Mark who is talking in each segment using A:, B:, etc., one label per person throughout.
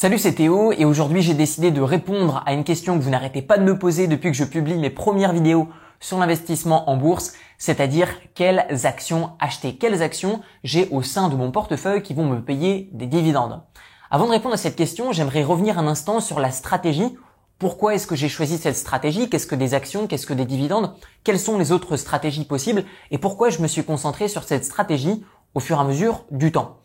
A: Salut, c'est Théo et aujourd'hui j'ai décidé de répondre à une question que vous n'arrêtez pas de me poser depuis que je publie mes premières vidéos sur l'investissement en bourse, c'est-à-dire quelles actions acheter, quelles actions j'ai au sein de mon portefeuille qui vont me payer des dividendes? Avant de répondre à cette question, j'aimerais revenir un instant sur la stratégie. Pourquoi est-ce que j'ai choisi cette stratégie? Qu'est-ce que des actions? Qu'est-ce que des dividendes? Quelles sont les autres stratégies possibles? Et pourquoi je me suis concentré sur cette stratégie au fur et à mesure du temps?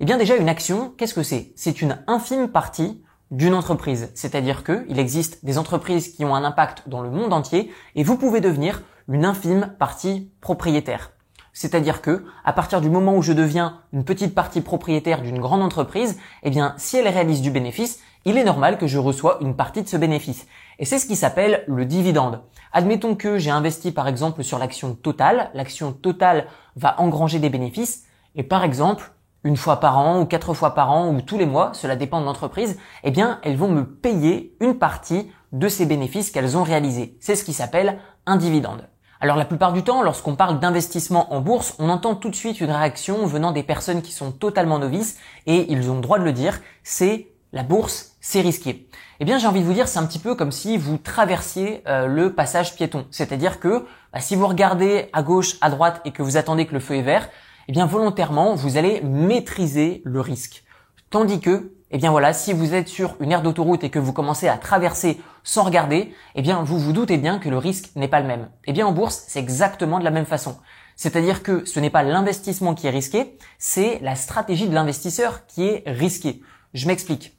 A: Eh bien déjà une action, qu'est-ce que c'est? C'est une infime partie d'une entreprise. C'est-à-dire qu'il existe des entreprises qui ont un impact dans le monde entier et vous pouvez devenir une infime partie propriétaire. C'est-à-dire que, à partir du moment où je deviens une petite partie propriétaire d'une grande entreprise, eh bien, si elle réalise du bénéfice, il est normal que je reçois une partie de ce bénéfice. Et c'est ce qui s'appelle le dividende. Admettons que j'ai investi par exemple sur l'action totale. L'action totale va engranger des bénéfices. Et par exemple, une fois par an ou quatre fois par an ou tous les mois, cela dépend de l'entreprise, eh bien, elles vont me payer une partie de ces bénéfices qu'elles ont réalisés. C'est ce qui s'appelle un dividende. Alors la plupart du temps, lorsqu'on parle d'investissement en bourse, on entend tout de suite une réaction venant des personnes qui sont totalement novices et ils ont le droit de le dire, c'est la bourse, c'est risqué. Eh bien, j'ai envie de vous dire, c'est un petit peu comme si vous traversiez euh, le passage piéton. C'est-à-dire que bah, si vous regardez à gauche, à droite et que vous attendez que le feu est vert, eh bien volontairement, vous allez maîtriser le risque. Tandis que, eh bien voilà, si vous êtes sur une aire d'autoroute et que vous commencez à traverser sans regarder, eh bien vous vous doutez bien que le risque n'est pas le même. Eh bien en bourse, c'est exactement de la même façon. C'est-à-dire que ce n'est pas l'investissement qui est risqué, c'est la stratégie de l'investisseur qui est risquée. Je m'explique.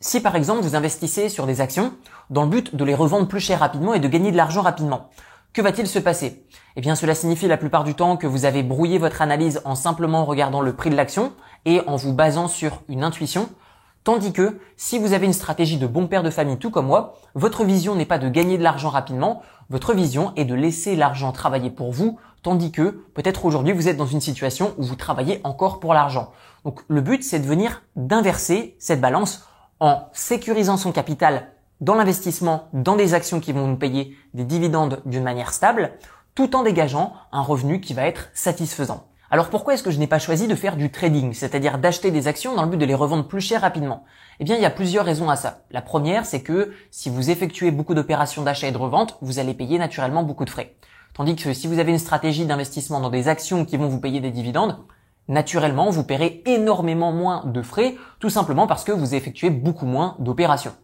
A: Si par exemple vous investissez sur des actions dans le but de les revendre plus cher rapidement et de gagner de l'argent rapidement, que va-t-il se passer? Eh bien cela signifie la plupart du temps que vous avez brouillé votre analyse en simplement regardant le prix de l'action et en vous basant sur une intuition, tandis que si vous avez une stratégie de bon père de famille tout comme moi, votre vision n'est pas de gagner de l'argent rapidement, votre vision est de laisser l'argent travailler pour vous, tandis que peut-être aujourd'hui vous êtes dans une situation où vous travaillez encore pour l'argent. Donc le but c'est de venir d'inverser cette balance en sécurisant son capital dans l'investissement, dans des actions qui vont nous payer des dividendes d'une manière stable, tout en dégageant un revenu qui va être satisfaisant. Alors pourquoi est-ce que je n'ai pas choisi de faire du trading, c'est-à-dire d'acheter des actions dans le but de les revendre plus cher rapidement? Eh bien, il y a plusieurs raisons à ça. La première, c'est que si vous effectuez beaucoup d'opérations d'achat et de revente, vous allez payer naturellement beaucoup de frais. Tandis que si vous avez une stratégie d'investissement dans des actions qui vont vous payer des dividendes, naturellement, vous paierez énormément moins de frais, tout simplement parce que vous effectuez beaucoup moins d'opérations.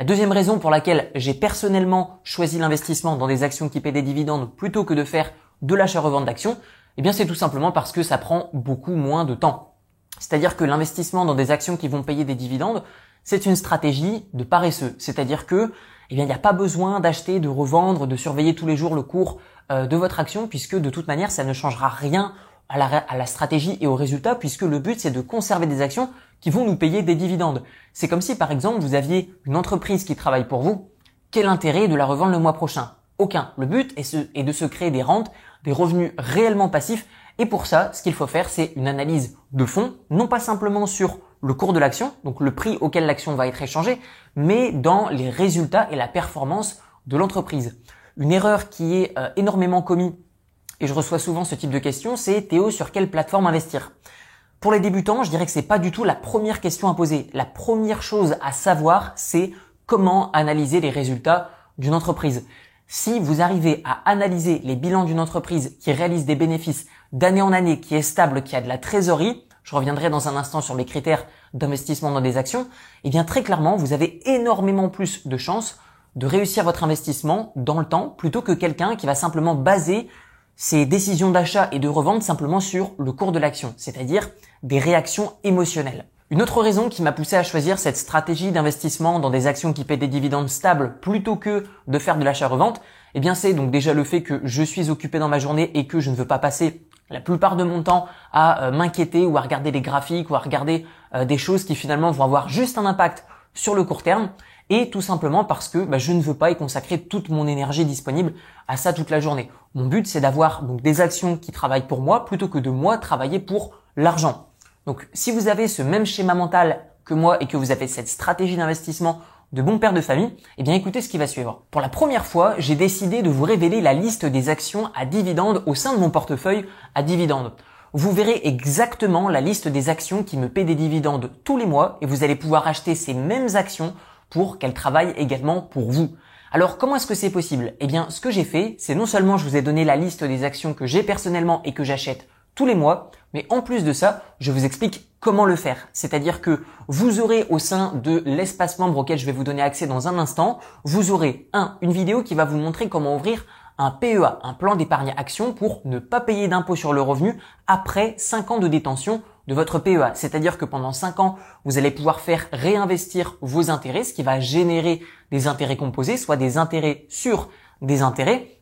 A: La deuxième raison pour laquelle j'ai personnellement choisi l'investissement dans des actions qui paient des dividendes plutôt que de faire de l'achat-revente d'actions, eh bien c'est tout simplement parce que ça prend beaucoup moins de temps. C'est-à-dire que l'investissement dans des actions qui vont payer des dividendes, c'est une stratégie de paresseux. C'est-à-dire que, eh bien, il n'y a pas besoin d'acheter, de revendre, de surveiller tous les jours le cours euh, de votre action, puisque de toute manière, ça ne changera rien à la, à la stratégie et au résultat, puisque le but, c'est de conserver des actions qui vont nous payer des dividendes. C'est comme si, par exemple, vous aviez une entreprise qui travaille pour vous. Quel intérêt de la revendre le mois prochain? Aucun. Le but est, de se créer des rentes, des revenus réellement passifs. Et pour ça, ce qu'il faut faire, c'est une analyse de fond, non pas simplement sur le cours de l'action, donc le prix auquel l'action va être échangée, mais dans les résultats et la performance de l'entreprise. Une erreur qui est euh, énormément commise, et je reçois souvent ce type de questions, c'est Théo, sur quelle plateforme investir? Pour les débutants, je dirais que c'est pas du tout la première question à poser. La première chose à savoir, c'est comment analyser les résultats d'une entreprise. Si vous arrivez à analyser les bilans d'une entreprise qui réalise des bénéfices d'année en année, qui est stable, qui a de la trésorerie, je reviendrai dans un instant sur les critères d'investissement dans des actions, eh bien très clairement, vous avez énormément plus de chances de réussir votre investissement dans le temps plutôt que quelqu'un qui va simplement baser ses décisions d'achat et de revente simplement sur le cours de l'action, c'est-à-dire des réactions émotionnelles. Une autre raison qui m'a poussé à choisir cette stratégie d'investissement dans des actions qui paient des dividendes stables plutôt que de faire de l'achat-revente, eh bien c'est donc déjà le fait que je suis occupé dans ma journée et que je ne veux pas passer la plupart de mon temps à euh, m'inquiéter ou à regarder des graphiques ou à regarder euh, des choses qui finalement vont avoir juste un impact sur le court terme et tout simplement parce que bah, je ne veux pas y consacrer toute mon énergie disponible à ça toute la journée. Mon but c'est d'avoir donc des actions qui travaillent pour moi plutôt que de moi travailler pour l'argent. Donc si vous avez ce même schéma mental que moi et que vous avez cette stratégie d'investissement de bon père de famille, eh bien écoutez ce qui va suivre. Pour la première fois, j'ai décidé de vous révéler la liste des actions à dividendes au sein de mon portefeuille à dividendes. vous verrez exactement la liste des actions qui me paient des dividendes tous les mois et vous allez pouvoir acheter ces mêmes actions pour qu'elles travaillent également pour vous. Alors comment est-ce que c'est possible? Eh bien ce que j'ai fait, c'est non seulement je vous ai donné la liste des actions que j'ai personnellement et que j'achète tous les mois, mais en plus de ça, je vous explique comment le faire. C'est-à-dire que vous aurez au sein de l'espace membre auquel je vais vous donner accès dans un instant, vous aurez un, une vidéo qui va vous montrer comment ouvrir un PEA, un plan d'épargne action pour ne pas payer d'impôt sur le revenu après 5 ans de détention de votre PEA. C'est-à-dire que pendant 5 ans, vous allez pouvoir faire réinvestir vos intérêts, ce qui va générer des intérêts composés, soit des intérêts sur des intérêts.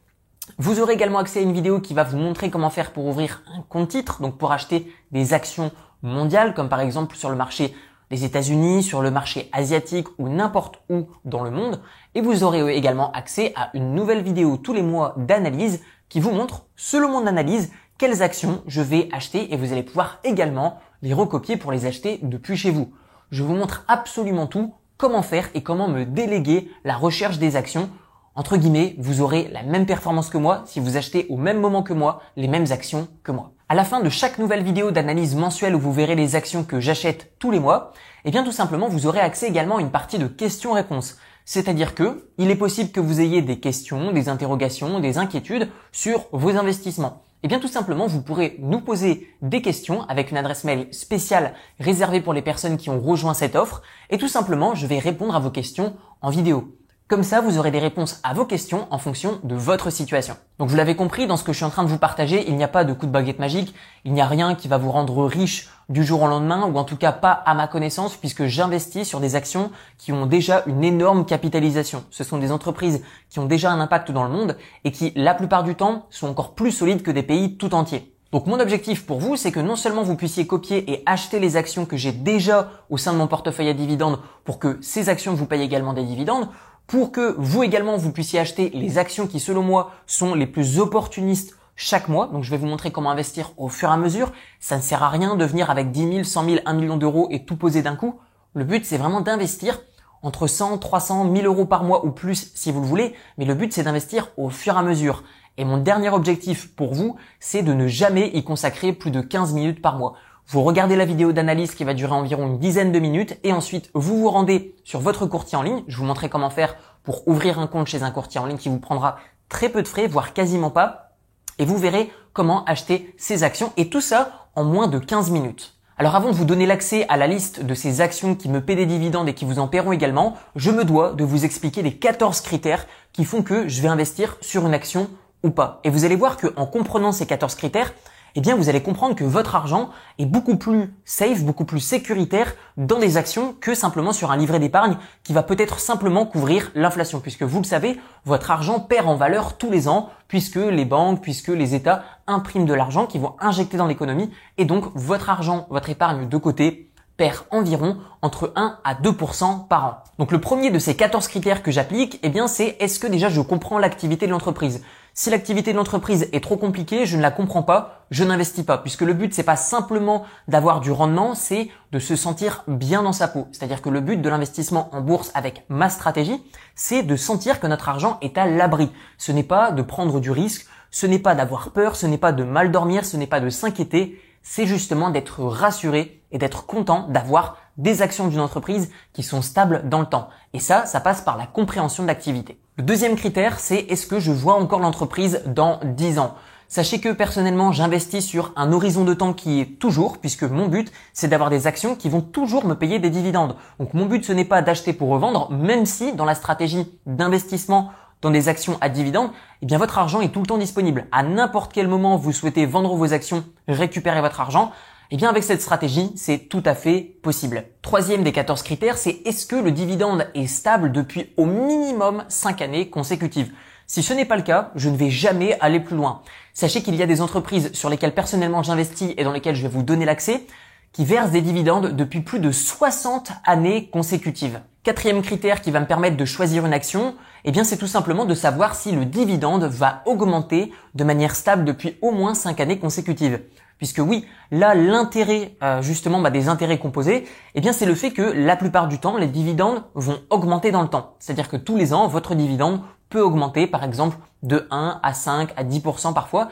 A: Vous aurez également accès à une vidéo qui va vous montrer comment faire pour ouvrir un compte titre, donc pour acheter des actions mondiales, comme par exemple sur le marché des États-Unis, sur le marché asiatique ou n'importe où dans le monde. Et vous aurez également accès à une nouvelle vidéo tous les mois d'analyse qui vous montre, selon mon analyse, quelles actions je vais acheter et vous allez pouvoir également les recopier pour les acheter depuis chez vous. Je vous montre absolument tout, comment faire et comment me déléguer la recherche des actions. Entre guillemets, vous aurez la même performance que moi si vous achetez au même moment que moi les mêmes actions que moi. À la fin de chaque nouvelle vidéo d'analyse mensuelle où vous verrez les actions que j'achète tous les mois, eh bien tout simplement vous aurez accès également à une partie de questions-réponses. C'est-à-dire que il est possible que vous ayez des questions, des interrogations, des inquiétudes sur vos investissements. Eh bien tout simplement vous pourrez nous poser des questions avec une adresse mail spéciale réservée pour les personnes qui ont rejoint cette offre et tout simplement je vais répondre à vos questions en vidéo. Comme ça, vous aurez des réponses à vos questions en fonction de votre situation. Donc vous l'avez compris, dans ce que je suis en train de vous partager, il n'y a pas de coup de baguette magique, il n'y a rien qui va vous rendre riche du jour au lendemain, ou en tout cas pas à ma connaissance, puisque j'investis sur des actions qui ont déjà une énorme capitalisation. Ce sont des entreprises qui ont déjà un impact dans le monde et qui, la plupart du temps, sont encore plus solides que des pays tout entiers. Donc mon objectif pour vous, c'est que non seulement vous puissiez copier et acheter les actions que j'ai déjà au sein de mon portefeuille à dividendes pour que ces actions vous payent également des dividendes, pour que vous également vous puissiez acheter les actions qui selon moi sont les plus opportunistes chaque mois. Donc je vais vous montrer comment investir au fur et à mesure. Ça ne sert à rien de venir avec 10 000, 100 000, 1 million d'euros et tout poser d'un coup. Le but c'est vraiment d'investir entre 100, 300, 1000 euros par mois ou plus si vous le voulez. Mais le but c'est d'investir au fur et à mesure. Et mon dernier objectif pour vous, c'est de ne jamais y consacrer plus de 15 minutes par mois. Vous regardez la vidéo d'analyse qui va durer environ une dizaine de minutes et ensuite vous vous rendez sur votre courtier en ligne. Je vous montrerai comment faire pour ouvrir un compte chez un courtier en ligne qui vous prendra très peu de frais, voire quasiment pas. Et vous verrez comment acheter ces actions et tout ça en moins de 15 minutes. Alors avant de vous donner l'accès à la liste de ces actions qui me paient des dividendes et qui vous en paieront également, je me dois de vous expliquer les 14 critères qui font que je vais investir sur une action ou pas. Et vous allez voir qu'en comprenant ces 14 critères, eh bien vous allez comprendre que votre argent est beaucoup plus safe, beaucoup plus sécuritaire dans des actions que simplement sur un livret d'épargne qui va peut-être simplement couvrir l'inflation. Puisque vous le savez, votre argent perd en valeur tous les ans puisque les banques, puisque les États impriment de l'argent qui vont injecter dans l'économie. Et donc votre argent, votre épargne de côté perd environ entre 1 à 2% par an. Donc le premier de ces 14 critères que j'applique, eh bien c'est est-ce que déjà je comprends l'activité de l'entreprise? Si l'activité de l'entreprise est trop compliquée, je ne la comprends pas, je n'investis pas, puisque le but c'est pas simplement d'avoir du rendement, c'est de se sentir bien dans sa peau. C'est-à-dire que le but de l'investissement en bourse avec ma stratégie, c'est de sentir que notre argent est à l'abri. Ce n'est pas de prendre du risque, ce n'est pas d'avoir peur, ce n'est pas de mal dormir, ce n'est pas de s'inquiéter, c'est justement d'être rassuré et d'être content d'avoir des actions d'une entreprise qui sont stables dans le temps. Et ça, ça passe par la compréhension de l'activité. Le deuxième critère, c'est est-ce que je vois encore l'entreprise dans 10 ans? Sachez que personnellement, j'investis sur un horizon de temps qui est toujours, puisque mon but, c'est d'avoir des actions qui vont toujours me payer des dividendes. Donc mon but, ce n'est pas d'acheter pour revendre, même si dans la stratégie d'investissement dans des actions à dividendes, eh bien votre argent est tout le temps disponible. À n'importe quel moment vous souhaitez vendre vos actions, récupérer votre argent, eh bien avec cette stratégie, c'est tout à fait possible. Troisième des 14 critères, c'est est-ce que le dividende est stable depuis au minimum 5 années consécutives? Si ce n'est pas le cas, je ne vais jamais aller plus loin. Sachez qu'il y a des entreprises sur lesquelles personnellement j'investis et dans lesquelles je vais vous donner l'accès qui versent des dividendes depuis plus de 60 années consécutives. Quatrième critère qui va me permettre de choisir une action, eh bien c'est tout simplement de savoir si le dividende va augmenter de manière stable depuis au moins 5 années consécutives. Puisque oui, là l'intérêt euh, justement bah, des intérêts composés, eh bien c'est le fait que la plupart du temps les dividendes vont augmenter dans le temps. C'est-à-dire que tous les ans votre dividende peut augmenter par exemple de 1 à 5 à 10% parfois.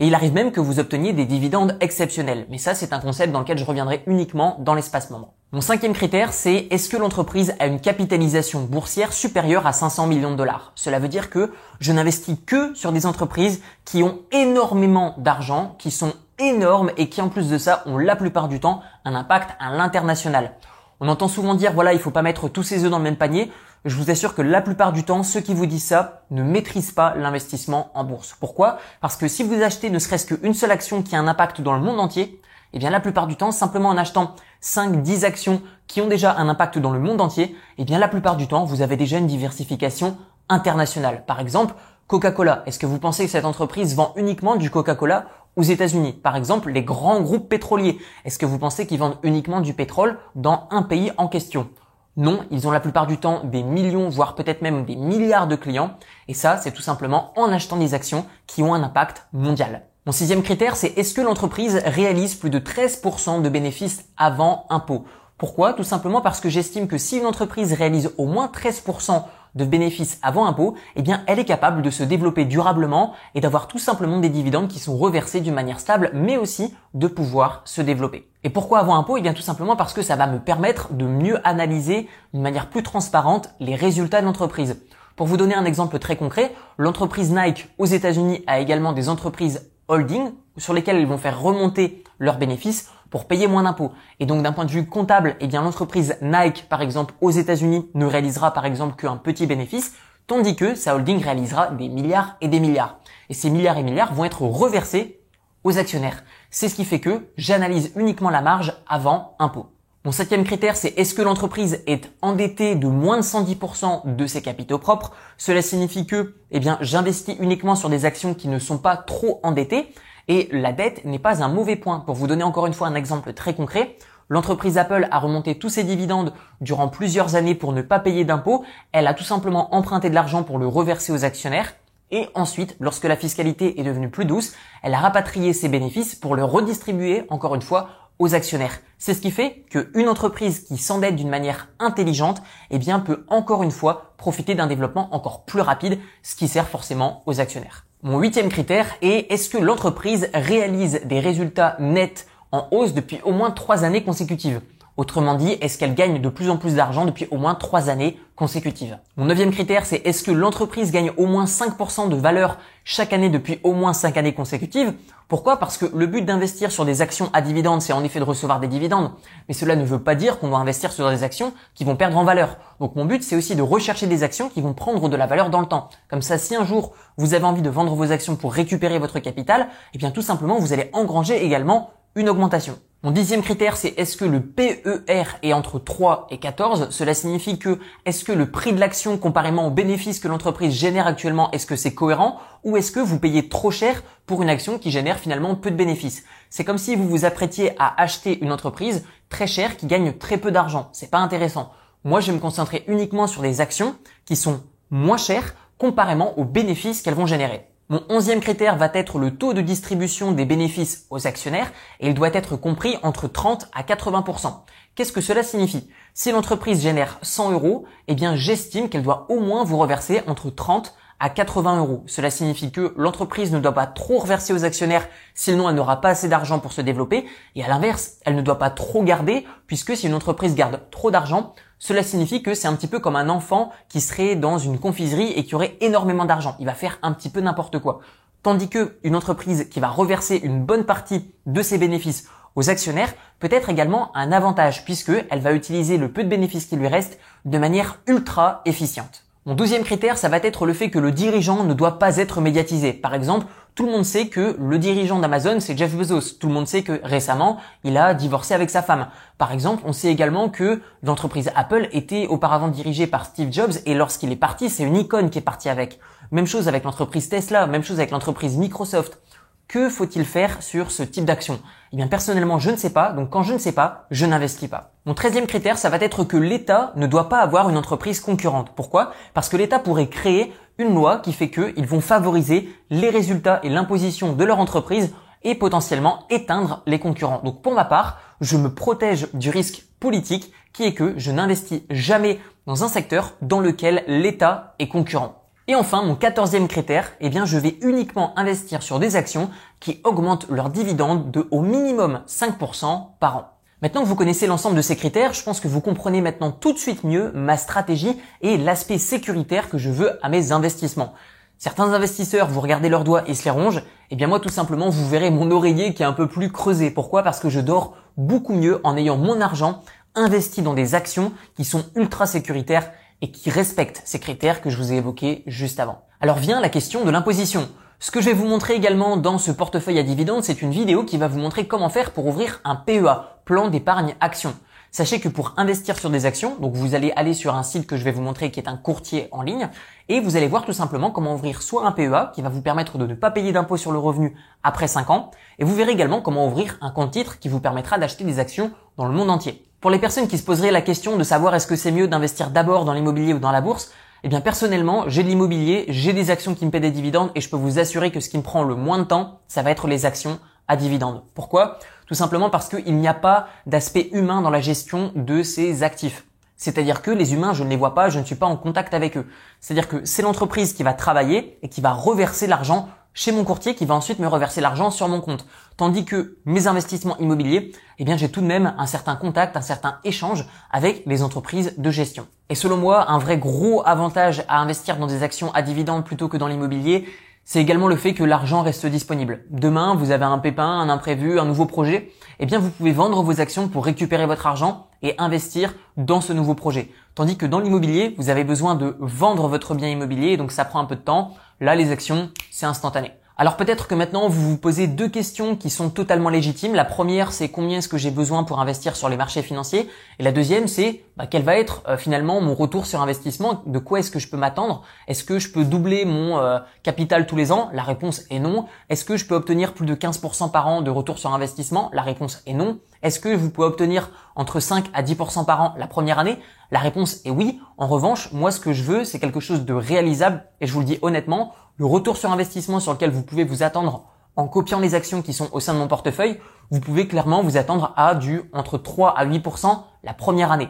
A: Et il arrive même que vous obteniez des dividendes exceptionnels. Mais ça, c'est un concept dans lequel je reviendrai uniquement dans l'espace membre. Mon cinquième critère, c'est est-ce que l'entreprise a une capitalisation boursière supérieure à 500 millions de dollars? Cela veut dire que je n'investis que sur des entreprises qui ont énormément d'argent, qui sont énormes et qui en plus de ça ont la plupart du temps un impact à l'international. On entend souvent dire voilà, il faut pas mettre tous ses œufs dans le même panier. Je vous assure que la plupart du temps, ceux qui vous disent ça ne maîtrisent pas l'investissement en bourse. Pourquoi? Parce que si vous achetez ne serait-ce qu'une seule action qui a un impact dans le monde entier, eh bien la plupart du temps, simplement en achetant 5, 10 actions qui ont déjà un impact dans le monde entier, eh bien la plupart du temps, vous avez déjà une diversification internationale. Par exemple, Coca-Cola. Est-ce que vous pensez que cette entreprise vend uniquement du Coca-Cola aux États-Unis Par exemple, les grands groupes pétroliers. Est-ce que vous pensez qu'ils vendent uniquement du pétrole dans un pays en question? Non, ils ont la plupart du temps des millions, voire peut-être même des milliards de clients. Et ça, c'est tout simplement en achetant des actions qui ont un impact mondial. Mon sixième critère, c'est est-ce que l'entreprise réalise plus de 13% de bénéfices avant impôt Pourquoi? Tout simplement parce que j'estime que si une entreprise réalise au moins 13% de bénéfices avant impôt, eh bien, elle est capable de se développer durablement et d'avoir tout simplement des dividendes qui sont reversés d'une manière stable, mais aussi de pouvoir se développer. Et pourquoi avant impôt Eh bien, tout simplement parce que ça va me permettre de mieux analyser d'une manière plus transparente les résultats de l'entreprise. Pour vous donner un exemple très concret, l'entreprise Nike aux États-Unis a également des entreprises holding sur lesquelles elles vont faire remonter leurs bénéfices pour payer moins d'impôts. Et donc d'un point de vue comptable, eh bien l'entreprise Nike par exemple aux États-Unis ne réalisera par exemple qu'un petit bénéfice, tandis que sa holding réalisera des milliards et des milliards. Et ces milliards et milliards vont être reversés aux actionnaires. C'est ce qui fait que j'analyse uniquement la marge avant impôt. Mon septième critère, c'est est-ce que l'entreprise est endettée de moins de 110% de ses capitaux propres? Cela signifie que, eh j'investis uniquement sur des actions qui ne sont pas trop endettées. Et la dette n'est pas un mauvais point. Pour vous donner encore une fois un exemple très concret, l'entreprise Apple a remonté tous ses dividendes durant plusieurs années pour ne pas payer d'impôts. Elle a tout simplement emprunté de l'argent pour le reverser aux actionnaires. Et ensuite, lorsque la fiscalité est devenue plus douce, elle a rapatrié ses bénéfices pour le redistribuer, encore une fois, aux actionnaires. C'est ce qui fait qu'une entreprise qui s'endette d'une manière intelligente, eh bien, peut encore une fois profiter d'un développement encore plus rapide, ce qui sert forcément aux actionnaires. Mon huitième critère est est-ce que l'entreprise réalise des résultats nets en hausse depuis au moins trois années consécutives? Autrement dit, est-ce qu'elle gagne de plus en plus d'argent depuis au moins trois années consécutives Mon neuvième critère, c'est est-ce que l'entreprise gagne au moins 5% de valeur chaque année depuis au moins cinq années consécutives Pourquoi? Parce que le but d'investir sur des actions à dividendes, c'est en effet de recevoir des dividendes. Mais cela ne veut pas dire qu'on doit investir sur des actions qui vont perdre en valeur. Donc mon but, c'est aussi de rechercher des actions qui vont prendre de la valeur dans le temps. Comme ça, si un jour vous avez envie de vendre vos actions pour récupérer votre capital, eh bien tout simplement, vous allez engranger également une augmentation. Mon dixième critère, c'est est-ce que le PER est entre 3 et 14 Cela signifie que est-ce que le prix de l'action comparément aux bénéfices que l'entreprise génère actuellement, est-ce que c'est cohérent? Ou est-ce que vous payez trop cher pour une action qui génère finalement peu de bénéfices? C'est comme si vous vous apprêtiez à acheter une entreprise très chère qui gagne très peu d'argent. C'est pas intéressant. Moi, je vais me concentrer uniquement sur des actions qui sont moins chères comparément aux bénéfices qu'elles vont générer. Mon onzième critère va être le taux de distribution des bénéfices aux actionnaires et il doit être compris entre 30 à 80%. Qu'est-ce que cela signifie? Si l'entreprise génère 100 euros, eh bien j'estime qu'elle doit au moins vous reverser entre 30 à 80 euros. Cela signifie que l'entreprise ne doit pas trop reverser aux actionnaires, sinon elle n'aura pas assez d'argent pour se développer. Et à l'inverse, elle ne doit pas trop garder, puisque si une entreprise garde trop d'argent, cela signifie que c'est un petit peu comme un enfant qui serait dans une confiserie et qui aurait énormément d'argent. Il va faire un petit peu n'importe quoi. Tandis que une entreprise qui va reverser une bonne partie de ses bénéfices aux actionnaires peut être également un avantage puisque elle va utiliser le peu de bénéfices qui lui reste de manière ultra efficiente. Mon douzième critère, ça va être le fait que le dirigeant ne doit pas être médiatisé. Par exemple, tout le monde sait que le dirigeant d'Amazon, c'est Jeff Bezos. Tout le monde sait que récemment, il a divorcé avec sa femme. Par exemple, on sait également que l'entreprise Apple était auparavant dirigée par Steve Jobs et lorsqu'il est parti, c'est une icône qui est partie avec. Même chose avec l'entreprise Tesla, même chose avec l'entreprise Microsoft. Que faut-il faire sur ce type d'action? Eh bien personnellement je ne sais pas, donc quand je ne sais pas, je n'investis pas. Mon treizième critère, ça va être que l'État ne doit pas avoir une entreprise concurrente. Pourquoi? Parce que l'État pourrait créer une loi qui fait qu'ils vont favoriser les résultats et l'imposition de leur entreprise et potentiellement éteindre les concurrents. Donc pour ma part, je me protège du risque politique qui est que je n'investis jamais dans un secteur dans lequel l'État est concurrent. Et enfin, mon quatorzième critère, eh bien, je vais uniquement investir sur des actions qui augmentent leurs dividendes de au minimum 5% par an. Maintenant que vous connaissez l'ensemble de ces critères, je pense que vous comprenez maintenant tout de suite mieux ma stratégie et l'aspect sécuritaire que je veux à mes investissements. Certains investisseurs, vous regardez leurs doigts et se les rongent, eh bien moi tout simplement, vous verrez mon oreiller qui est un peu plus creusé. Pourquoi? Parce que je dors beaucoup mieux en ayant mon argent investi dans des actions qui sont ultra sécuritaires et qui respectent ces critères que je vous ai évoqués juste avant. Alors vient la question de l'imposition. Ce que je vais vous montrer également dans ce portefeuille à dividendes, c'est une vidéo qui va vous montrer comment faire pour ouvrir un PEA, plan d'épargne action. Sachez que pour investir sur des actions, donc vous allez aller sur un site que je vais vous montrer qui est un courtier en ligne et vous allez voir tout simplement comment ouvrir soit un PEA qui va vous permettre de ne pas payer d'impôt sur le revenu après 5 ans et vous verrez également comment ouvrir un compte titre qui vous permettra d'acheter des actions dans le monde entier. Pour les personnes qui se poseraient la question de savoir est-ce que c'est mieux d'investir d'abord dans l'immobilier ou dans la bourse, eh bien personnellement, j'ai de l'immobilier, j'ai des actions qui me paient des dividendes et je peux vous assurer que ce qui me prend le moins de temps, ça va être les actions à dividendes. Pourquoi? Tout simplement parce qu'il n'y a pas d'aspect humain dans la gestion de ces actifs. C'est-à-dire que les humains, je ne les vois pas, je ne suis pas en contact avec eux. C'est-à-dire que c'est l'entreprise qui va travailler et qui va reverser l'argent chez mon courtier qui va ensuite me reverser l'argent sur mon compte. Tandis que mes investissements immobiliers, eh bien, j'ai tout de même un certain contact, un certain échange avec les entreprises de gestion. Et selon moi, un vrai gros avantage à investir dans des actions à dividendes plutôt que dans l'immobilier, c'est également le fait que l'argent reste disponible. Demain, vous avez un pépin, un imprévu, un nouveau projet, eh bien vous pouvez vendre vos actions pour récupérer votre argent et investir dans ce nouveau projet. Tandis que dans l'immobilier, vous avez besoin de vendre votre bien immobilier, donc ça prend un peu de temps. Là, les actions, c'est instantané. Alors peut-être que maintenant vous vous posez deux questions qui sont totalement légitimes. La première c'est combien est-ce que j'ai besoin pour investir sur les marchés financiers? Et la deuxième c'est bah, quel va être euh, finalement mon retour sur investissement, de quoi est-ce que je peux m'attendre? Est-ce que je peux doubler mon euh, capital tous les ans? La réponse est non. Est-ce que je peux obtenir plus de 15% par an de retour sur investissement? La réponse est non. Est-ce que vous pouvez obtenir entre 5 à 10% par an la première année? La réponse est oui. En revanche, moi ce que je veux c'est quelque chose de réalisable et je vous le dis honnêtement, le retour sur investissement sur lequel vous pouvez vous attendre en copiant les actions qui sont au sein de mon portefeuille, vous pouvez clairement vous attendre à du entre 3 à 8% la première année.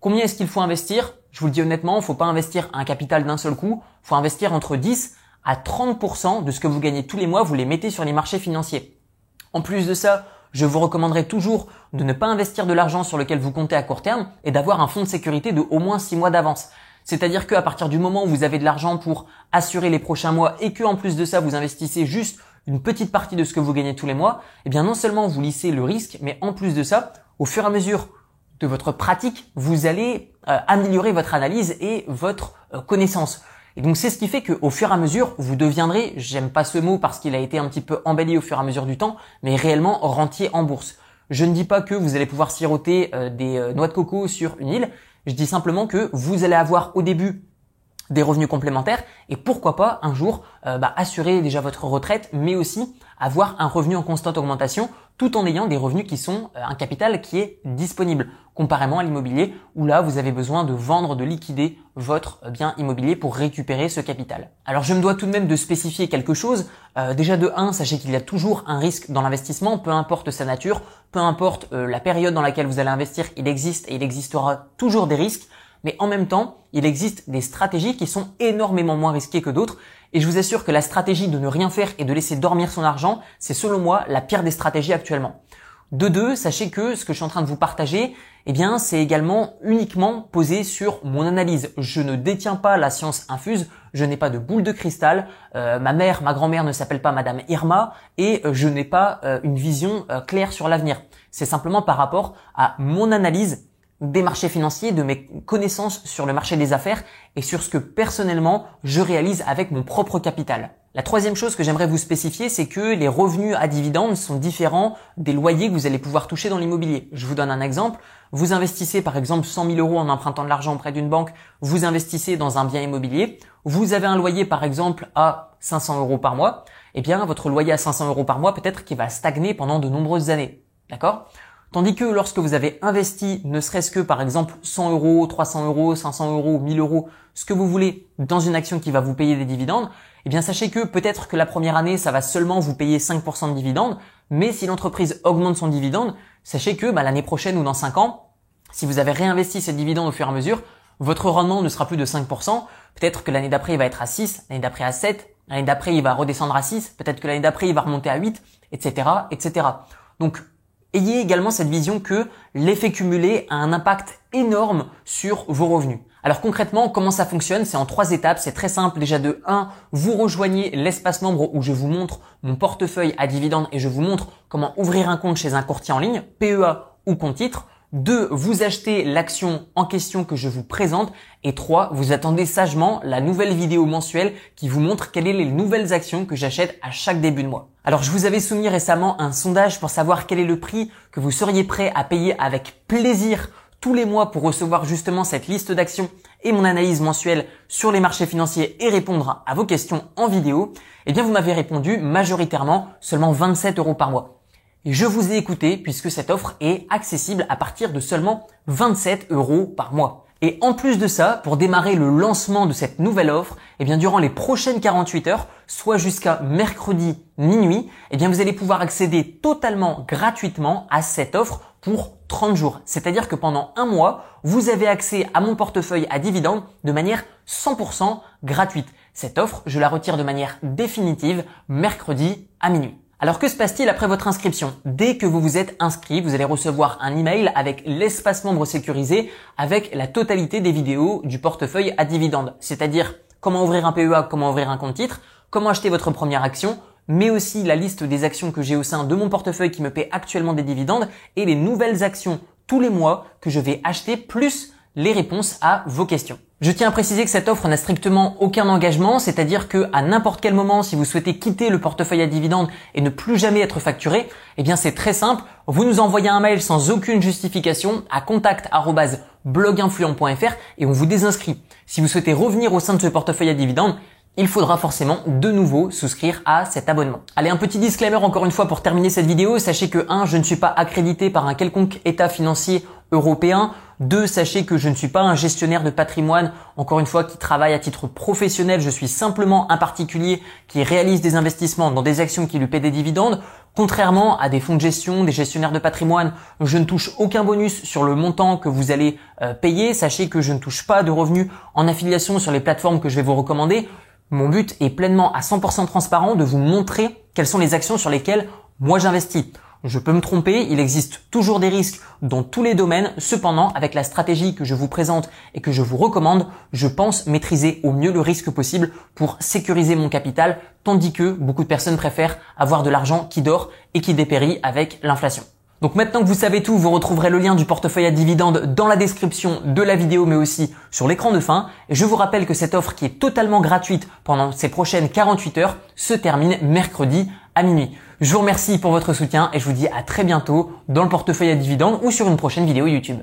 A: Combien est-ce qu'il faut investir? Je vous le dis honnêtement, il ne faut pas investir un capital d'un seul coup, il faut investir entre 10 à 30% de ce que vous gagnez tous les mois, vous les mettez sur les marchés financiers. En plus de ça, je vous recommanderais toujours de ne pas investir de l'argent sur lequel vous comptez à court terme et d'avoir un fonds de sécurité de au moins 6 mois d'avance. C'est-à-dire qu'à partir du moment où vous avez de l'argent pour assurer les prochains mois et que en plus de ça vous investissez juste une petite partie de ce que vous gagnez tous les mois, eh bien non seulement vous lissez le risque, mais en plus de ça, au fur et à mesure de votre pratique, vous allez euh, améliorer votre analyse et votre euh, connaissance. Et donc c'est ce qui fait qu'au fur et à mesure, vous deviendrez, j'aime pas ce mot parce qu'il a été un petit peu embelli au fur et à mesure du temps, mais réellement rentier en bourse. Je ne dis pas que vous allez pouvoir siroter euh, des noix de coco sur une île, je dis simplement que vous allez avoir au début des revenus complémentaires et pourquoi pas un jour euh, bah, assurer déjà votre retraite, mais aussi avoir un revenu en constante augmentation tout en ayant des revenus qui sont euh, un capital qui est disponible, comparément à l'immobilier où là vous avez besoin de vendre, de liquider votre euh, bien immobilier pour récupérer ce capital. Alors je me dois tout de même de spécifier quelque chose. déjà de 1, sachez qu'il y a toujours un risque dans l'investissement, peu importe sa nature, peu importe la période dans laquelle vous allez investir, il existe et il existera toujours des risques mais en même temps, il existe des stratégies qui sont énormément moins risquées que d'autres, et je vous assure que la stratégie de ne rien faire et de laisser dormir son argent, c'est selon moi la pire des stratégies actuellement. De deux, sachez que ce que je suis en train de vous partager, eh bien, c'est également uniquement posé sur mon analyse. Je ne détiens pas la science infuse, je n'ai pas de boule de cristal, euh, ma mère, ma grand-mère ne s'appelle pas Madame Irma, et euh, je n'ai pas euh, une vision claire sur l'avenir. C'est simplement par rapport à mon analyse des marchés financiers, de mes connaissances sur le marché des affaires et sur ce que personnellement je réalise avec mon propre capital. La troisième chose que j'aimerais vous spécifier, c'est que les revenus à dividendes sont différents des loyers que vous allez pouvoir toucher dans l'immobilier. Je vous donne un exemple. Vous investissez par exemple 100 000 euros en empruntant de l'argent auprès d'une banque, vous investissez dans un bien immobilier, vous avez un loyer par exemple à 500 euros par mois, eh bien votre loyer à 500 euros par mois peut-être qu'il va stagner pendant de nombreuses années. D'accord? Tandis que lorsque vous avez investi, ne serait-ce que par exemple 100 euros, 300 euros, 500 euros, 1000 euros, ce que vous voulez dans une action qui va vous payer des dividendes, eh bien sachez que peut-être que la première année, ça va seulement vous payer 5% de dividendes, mais si l'entreprise augmente son dividende, sachez que bah, l'année prochaine ou dans 5 ans, si vous avez réinvesti ces dividendes au fur et à mesure, votre rendement ne sera plus de 5%, peut-être que l'année d'après il va être à 6, l'année d'après à 7, l'année d'après il va redescendre à 6, peut-être que l'année d'après il va remonter à 8, etc., etc. Donc, ayez également cette vision que l'effet cumulé a un impact énorme sur vos revenus. Alors concrètement, comment ça fonctionne? C'est en trois étapes. C'est très simple. Déjà de 1, vous rejoignez l'espace membre où je vous montre mon portefeuille à dividendes et je vous montre comment ouvrir un compte chez un courtier en ligne, PEA ou compte titre. 2. Vous achetez l'action en question que je vous présente. Et 3. Vous attendez sagement la nouvelle vidéo mensuelle qui vous montre quelles sont les nouvelles actions que j'achète à chaque début de mois. Alors je vous avais soumis récemment un sondage pour savoir quel est le prix que vous seriez prêt à payer avec plaisir tous les mois pour recevoir justement cette liste d'actions et mon analyse mensuelle sur les marchés financiers et répondre à vos questions en vidéo, eh bien vous m'avez répondu majoritairement seulement 27 euros par mois. Et je vous ai écouté puisque cette offre est accessible à partir de seulement 27 euros par mois. Et en plus de ça, pour démarrer le lancement de cette nouvelle offre, eh bien durant les prochaines 48 heures, soit jusqu'à mercredi minuit, eh bien vous allez pouvoir accéder totalement gratuitement à cette offre pour 30 jours. C'est-à-dire que pendant un mois, vous avez accès à mon portefeuille à dividendes de manière 100% gratuite. Cette offre, je la retire de manière définitive mercredi à minuit. Alors que se passe-t-il après votre inscription? Dès que vous vous êtes inscrit, vous allez recevoir un email avec l'espace membre sécurisé avec la totalité des vidéos du portefeuille à dividendes. C'est-à-dire comment ouvrir un PEA, comment ouvrir un compte titre, comment acheter votre première action, mais aussi la liste des actions que j'ai au sein de mon portefeuille qui me paie actuellement des dividendes et les nouvelles actions tous les mois que je vais acheter plus les réponses à vos questions. Je tiens à préciser que cette offre n'a strictement aucun engagement, c'est-à-dire que à n'importe quel moment, si vous souhaitez quitter le portefeuille à dividendes et ne plus jamais être facturé, eh bien c'est très simple. Vous nous envoyez un mail sans aucune justification à contact@bloginfluent.fr et on vous désinscrit. Si vous souhaitez revenir au sein de ce portefeuille à dividendes, il faudra forcément de nouveau souscrire à cet abonnement. Allez, un petit disclaimer encore une fois pour terminer cette vidéo. Sachez que 1, je ne suis pas accrédité par un quelconque état financier européen. 2, sachez que je ne suis pas un gestionnaire de patrimoine, encore une fois, qui travaille à titre professionnel. Je suis simplement un particulier qui réalise des investissements dans des actions qui lui paient des dividendes. Contrairement à des fonds de gestion, des gestionnaires de patrimoine, je ne touche aucun bonus sur le montant que vous allez euh, payer. Sachez que je ne touche pas de revenus en affiliation sur les plateformes que je vais vous recommander. Mon but est pleinement à 100% transparent de vous montrer quelles sont les actions sur lesquelles moi j'investis. Je peux me tromper, il existe toujours des risques dans tous les domaines. Cependant, avec la stratégie que je vous présente et que je vous recommande, je pense maîtriser au mieux le risque possible pour sécuriser mon capital, tandis que beaucoup de personnes préfèrent avoir de l'argent qui dort et qui dépérit avec l'inflation. Donc maintenant que vous savez tout, vous retrouverez le lien du portefeuille à dividendes dans la description de la vidéo mais aussi sur l'écran de fin. Je vous rappelle que cette offre qui est totalement gratuite pendant ces prochaines 48 heures se termine mercredi à minuit. Je vous remercie pour votre soutien et je vous dis à très bientôt dans le portefeuille à dividendes ou sur une prochaine vidéo YouTube.